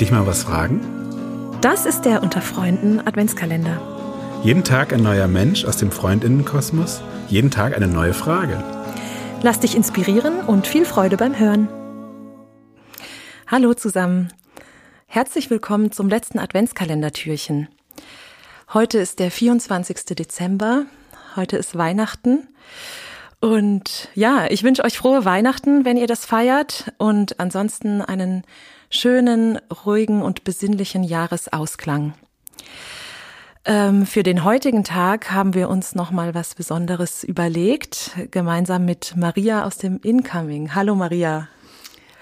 Ich dich mal was fragen? Das ist der Unter Freunden Adventskalender. Jeden Tag ein neuer Mensch aus dem Freundinnenkosmos, jeden Tag eine neue Frage. Lass dich inspirieren und viel Freude beim Hören. Hallo zusammen. Herzlich willkommen zum letzten Adventskalendertürchen. Heute ist der 24. Dezember. Heute ist Weihnachten. Und ja, ich wünsche euch frohe Weihnachten, wenn ihr das feiert und ansonsten einen schönen, ruhigen und besinnlichen Jahresausklang. Ähm, für den heutigen Tag haben wir uns noch mal was Besonderes überlegt, gemeinsam mit Maria aus dem Incoming. Hallo Maria.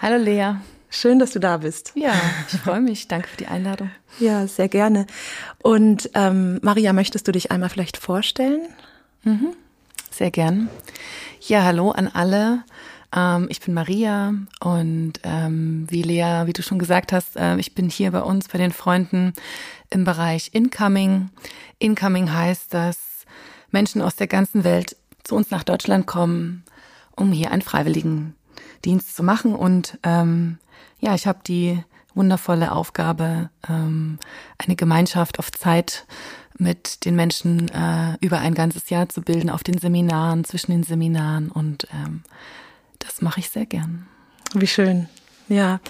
Hallo Lea. Schön, dass du da bist. Ja, ich freue mich. Danke für die Einladung. Ja, sehr gerne. Und ähm, Maria, möchtest du dich einmal vielleicht vorstellen? Mhm, sehr gern. Ja, hallo an alle. Ähm, ich bin Maria und ähm, wie Lea, wie du schon gesagt hast, äh, ich bin hier bei uns bei den Freunden im Bereich Incoming. Incoming heißt, dass Menschen aus der ganzen Welt zu uns nach Deutschland kommen, um hier einen Freiwilligendienst zu machen. Und ähm, ja, ich habe die wundervolle Aufgabe, ähm, eine Gemeinschaft auf Zeit mit den Menschen äh, über ein ganzes Jahr zu bilden, auf den Seminaren, zwischen den Seminaren und ähm, das mache ich sehr gern. Wie schön. Ja.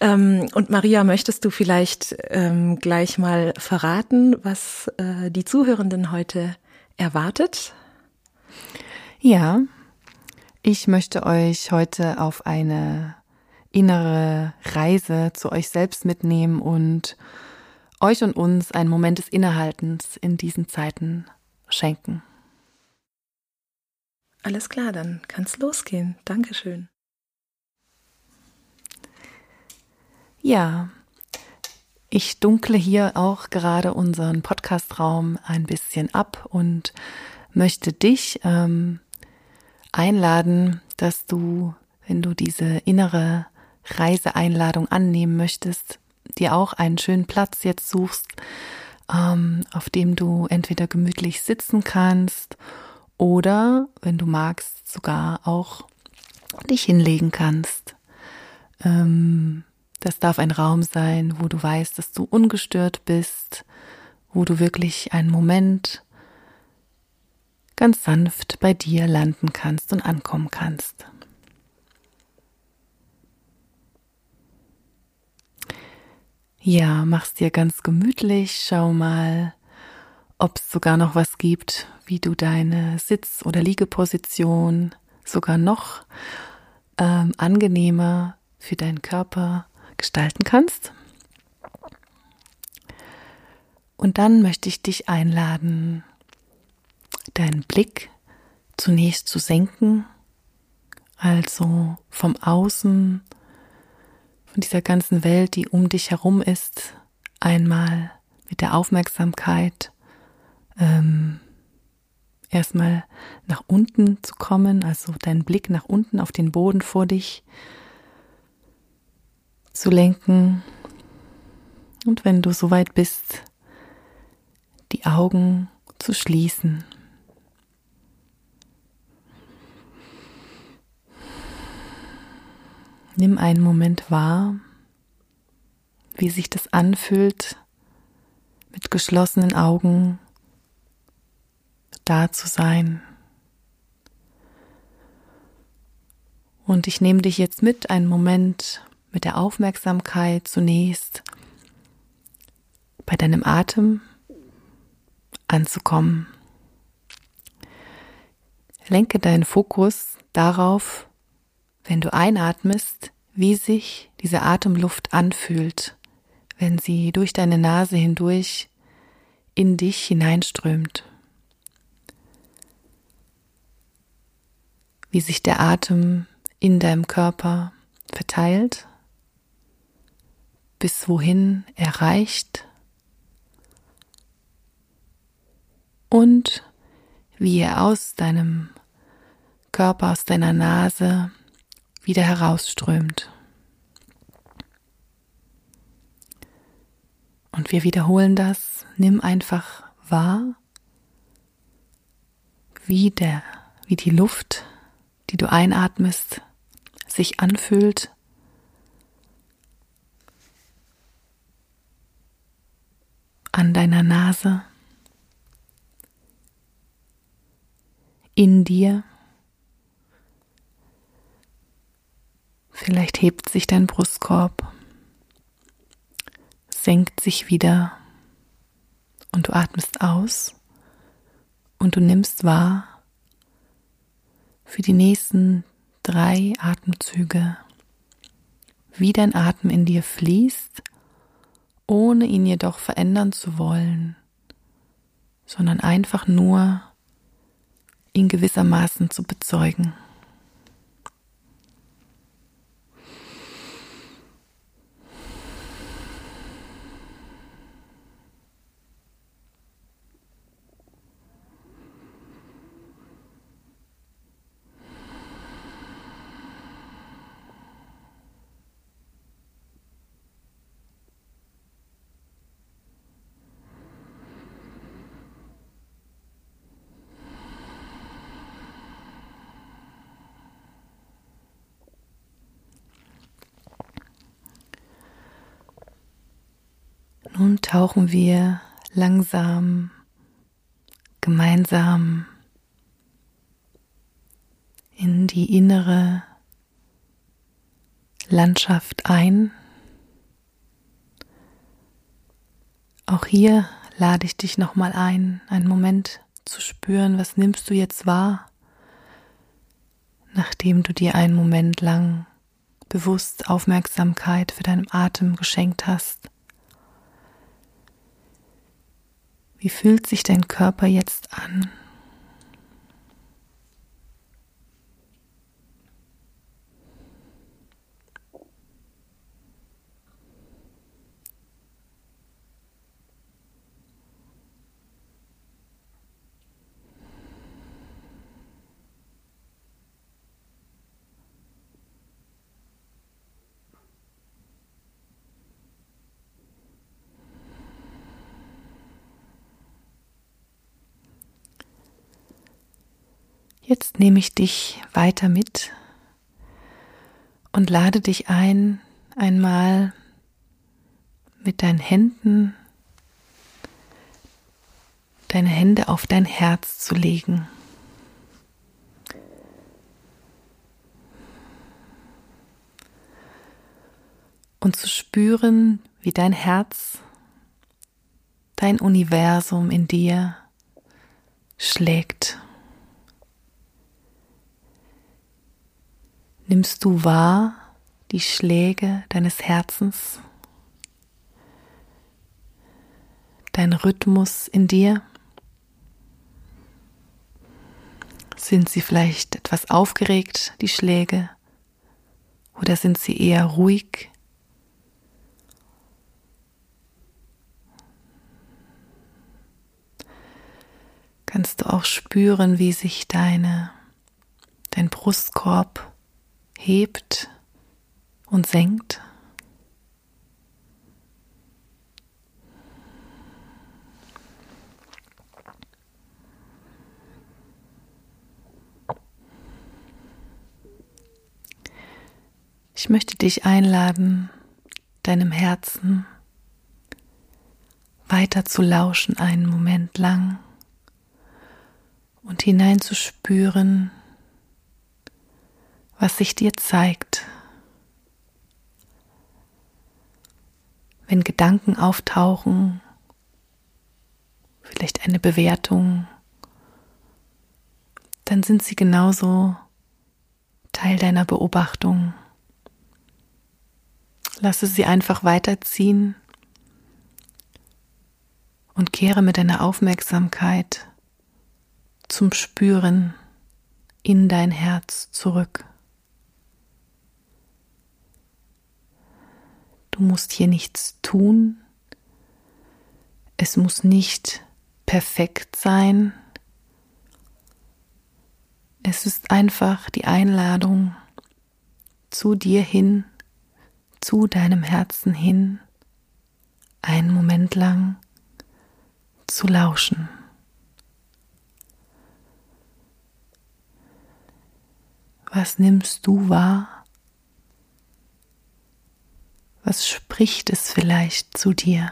Ähm, und Maria, möchtest du vielleicht ähm, gleich mal verraten, was äh, die Zuhörenden heute erwartet? Ja, ich möchte euch heute auf eine innere Reise zu euch selbst mitnehmen und euch und uns einen Moment des Innehaltens in diesen Zeiten schenken. Alles klar, dann kann's losgehen. Dankeschön. Ja, ich dunkle hier auch gerade unseren Podcastraum ein bisschen ab und möchte dich ähm, einladen, dass du, wenn du diese innere Reiseeinladung annehmen möchtest, dir auch einen schönen Platz jetzt suchst, ähm, auf dem du entweder gemütlich sitzen kannst wenn du magst, sogar auch dich hinlegen kannst. Ähm, das darf ein Raum sein, wo du weißt, dass du ungestört bist, wo du wirklich einen Moment ganz sanft bei dir landen kannst und ankommen kannst. Ja, mach's dir ganz gemütlich, schau mal, ob es sogar noch was gibt, wie du deine Sitz- oder Liegeposition sogar noch ähm, angenehmer für deinen Körper gestalten kannst. Und dann möchte ich dich einladen, deinen Blick zunächst zu senken, also vom Außen, von dieser ganzen Welt, die um dich herum ist, einmal mit der Aufmerksamkeit ähm, erstmal nach unten zu kommen, also deinen Blick nach unten auf den Boden vor dich zu lenken. Und wenn du soweit bist, die Augen zu schließen. Nimm einen Moment wahr, wie sich das anfühlt, mit geschlossenen Augen da zu sein. Und ich nehme dich jetzt mit, einen Moment mit der Aufmerksamkeit zunächst bei deinem Atem anzukommen. Lenke deinen Fokus darauf, wenn du einatmest, wie sich diese Atemluft anfühlt, wenn sie durch deine Nase hindurch in dich hineinströmt. Wie sich der Atem in deinem Körper verteilt, bis wohin er reicht und wie er aus deinem Körper, aus deiner Nase wieder herausströmt. Und wir wiederholen das. Nimm einfach wahr, wie der, wie die Luft, die du einatmest, sich anfühlt an deiner Nase, in dir. Vielleicht hebt sich dein Brustkorb, senkt sich wieder und du atmest aus und du nimmst wahr für die nächsten drei Atemzüge, wie dein Atem in dir fließt, ohne ihn jedoch verändern zu wollen, sondern einfach nur ihn gewissermaßen zu bezeugen. Nun tauchen wir langsam, gemeinsam in die innere Landschaft ein. Auch hier lade ich dich nochmal ein, einen Moment zu spüren, was nimmst du jetzt wahr, nachdem du dir einen Moment lang bewusst Aufmerksamkeit für deinen Atem geschenkt hast. Wie fühlt sich dein Körper jetzt an? Jetzt nehme ich dich weiter mit und lade dich ein, einmal mit deinen Händen deine Hände auf dein Herz zu legen. Und zu spüren, wie dein Herz, dein Universum in dir schlägt. Nimmst du wahr die Schläge deines Herzens, dein Rhythmus in dir? Sind sie vielleicht etwas aufgeregt, die Schläge, oder sind sie eher ruhig? Kannst du auch spüren, wie sich deine, dein Brustkorb hebt und senkt. Ich möchte dich einladen, deinem Herzen weiter zu lauschen einen Moment lang und hineinzuspüren, was sich dir zeigt. Wenn Gedanken auftauchen, vielleicht eine Bewertung, dann sind sie genauso Teil deiner Beobachtung. Lasse sie einfach weiterziehen und kehre mit deiner Aufmerksamkeit zum Spüren in dein Herz zurück. Du musst hier nichts tun. Es muss nicht perfekt sein. Es ist einfach die Einladung zu dir hin, zu deinem Herzen hin, einen Moment lang zu lauschen. Was nimmst du wahr? Was spricht es vielleicht zu dir?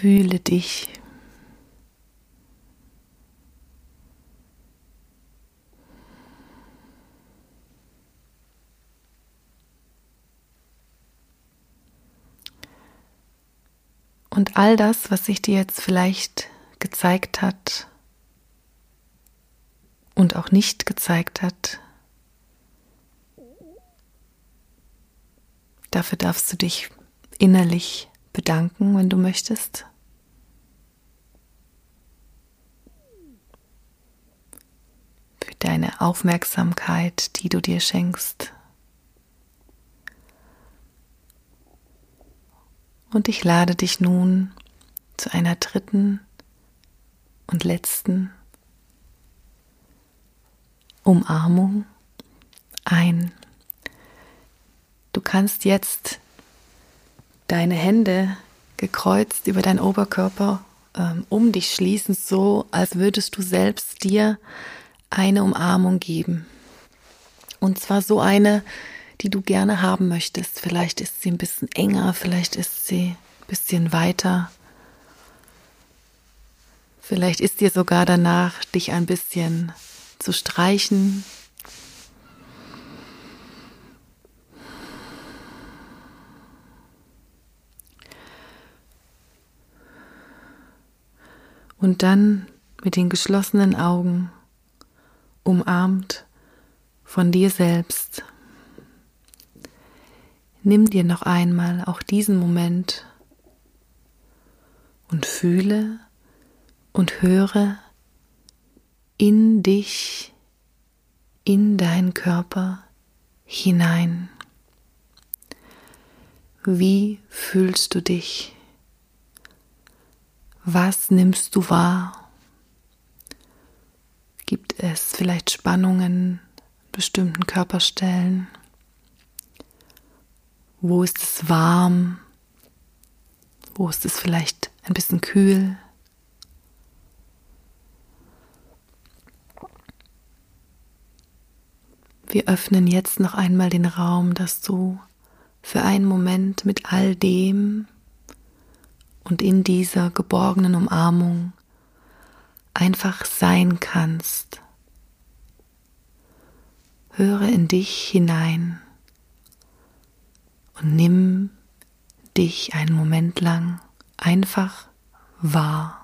Fühle dich. Und all das, was sich dir jetzt vielleicht gezeigt hat und auch nicht gezeigt hat, dafür darfst du dich innerlich bedanken, wenn du möchtest. Für deine Aufmerksamkeit, die du dir schenkst. Und ich lade dich nun zu einer dritten und letzten Umarmung ein. Du kannst jetzt deine Hände gekreuzt über deinen Oberkörper ähm, um dich schließen, so als würdest du selbst dir eine Umarmung geben. Und zwar so eine, die du gerne haben möchtest. Vielleicht ist sie ein bisschen enger, vielleicht ist sie ein bisschen weiter. Vielleicht ist dir sogar danach, dich ein bisschen zu streichen. Und dann mit den geschlossenen Augen, umarmt von dir selbst, Nimm dir noch einmal auch diesen Moment und fühle und höre in dich, in deinen Körper hinein. Wie fühlst du dich? Was nimmst du wahr? Gibt es vielleicht Spannungen bestimmten Körperstellen? Wo ist es warm? Wo ist es vielleicht ein bisschen kühl? Wir öffnen jetzt noch einmal den Raum, dass du für einen Moment mit all dem und in dieser geborgenen Umarmung einfach sein kannst. Höre in dich hinein und nimm dich einen Moment lang einfach wahr.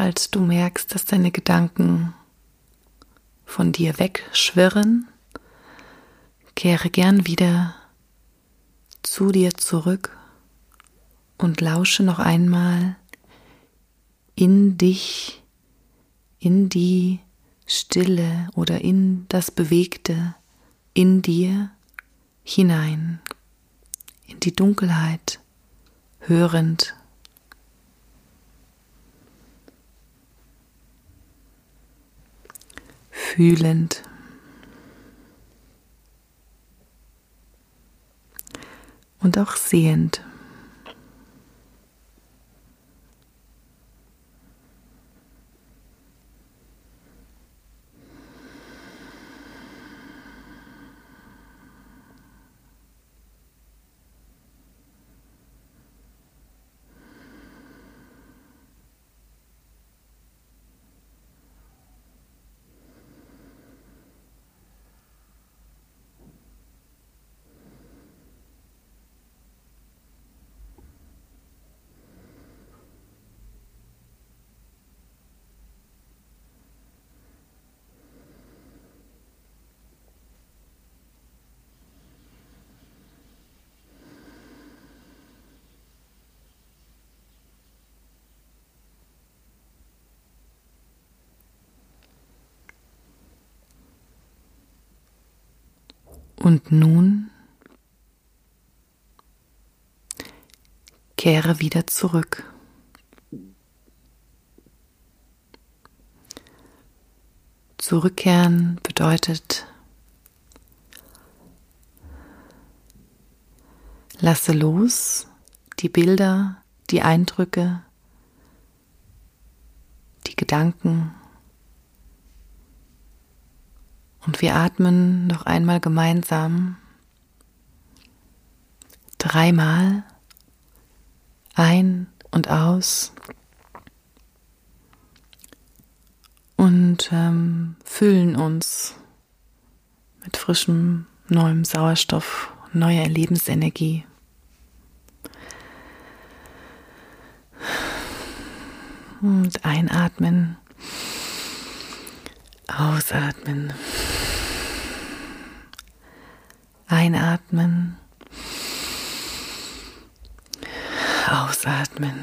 Falls du merkst, dass deine Gedanken von dir wegschwirren, kehre gern wieder zu dir zurück und lausche noch einmal in dich, in die Stille oder in das Bewegte in dir hinein, in die Dunkelheit, hörend fühlend. Und auch sehend. Und nun kehre wieder zurück. Zurückkehren bedeutet, lasse los die Bilder, die Eindrücke, die Gedanken. Und wir atmen noch einmal gemeinsam. Dreimal. Ein und aus. Und ähm, füllen uns mit frischem, neuem Sauerstoff, neuer Lebensenergie. Und einatmen, ausatmen, einatmen, ausatmen.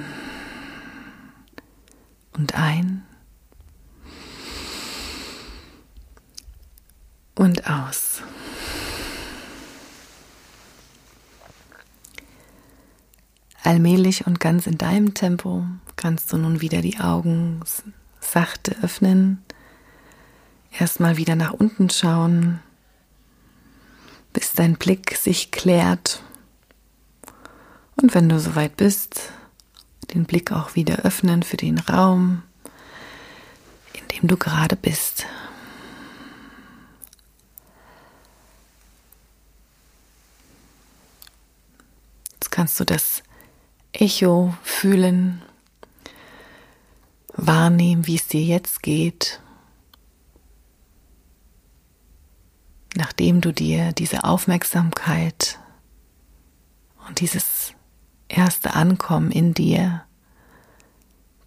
Und ein. Und aus. Allmählich und ganz in deinem Tempo kannst du nun wieder die Augen sachte öffnen, erstmal wieder nach unten schauen, bis dein Blick sich klärt. Und wenn du soweit bist, den Blick auch wieder öffnen für den Raum, in dem du gerade bist. kannst du das Echo fühlen, wahrnehmen, wie es dir jetzt geht, nachdem du dir diese Aufmerksamkeit und dieses erste Ankommen in dir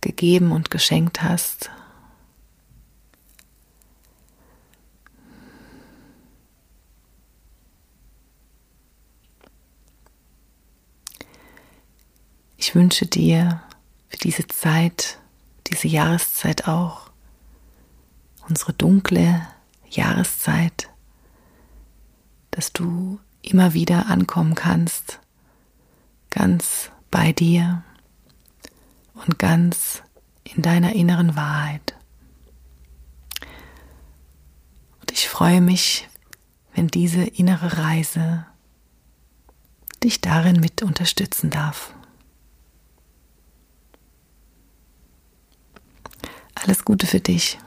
gegeben und geschenkt hast. Ich wünsche dir für diese Zeit, diese Jahreszeit auch, unsere dunkle Jahreszeit, dass du immer wieder ankommen kannst, ganz bei dir und ganz in deiner inneren Wahrheit. Und ich freue mich, wenn diese innere Reise dich darin mit unterstützen darf. Alles Gute für dich.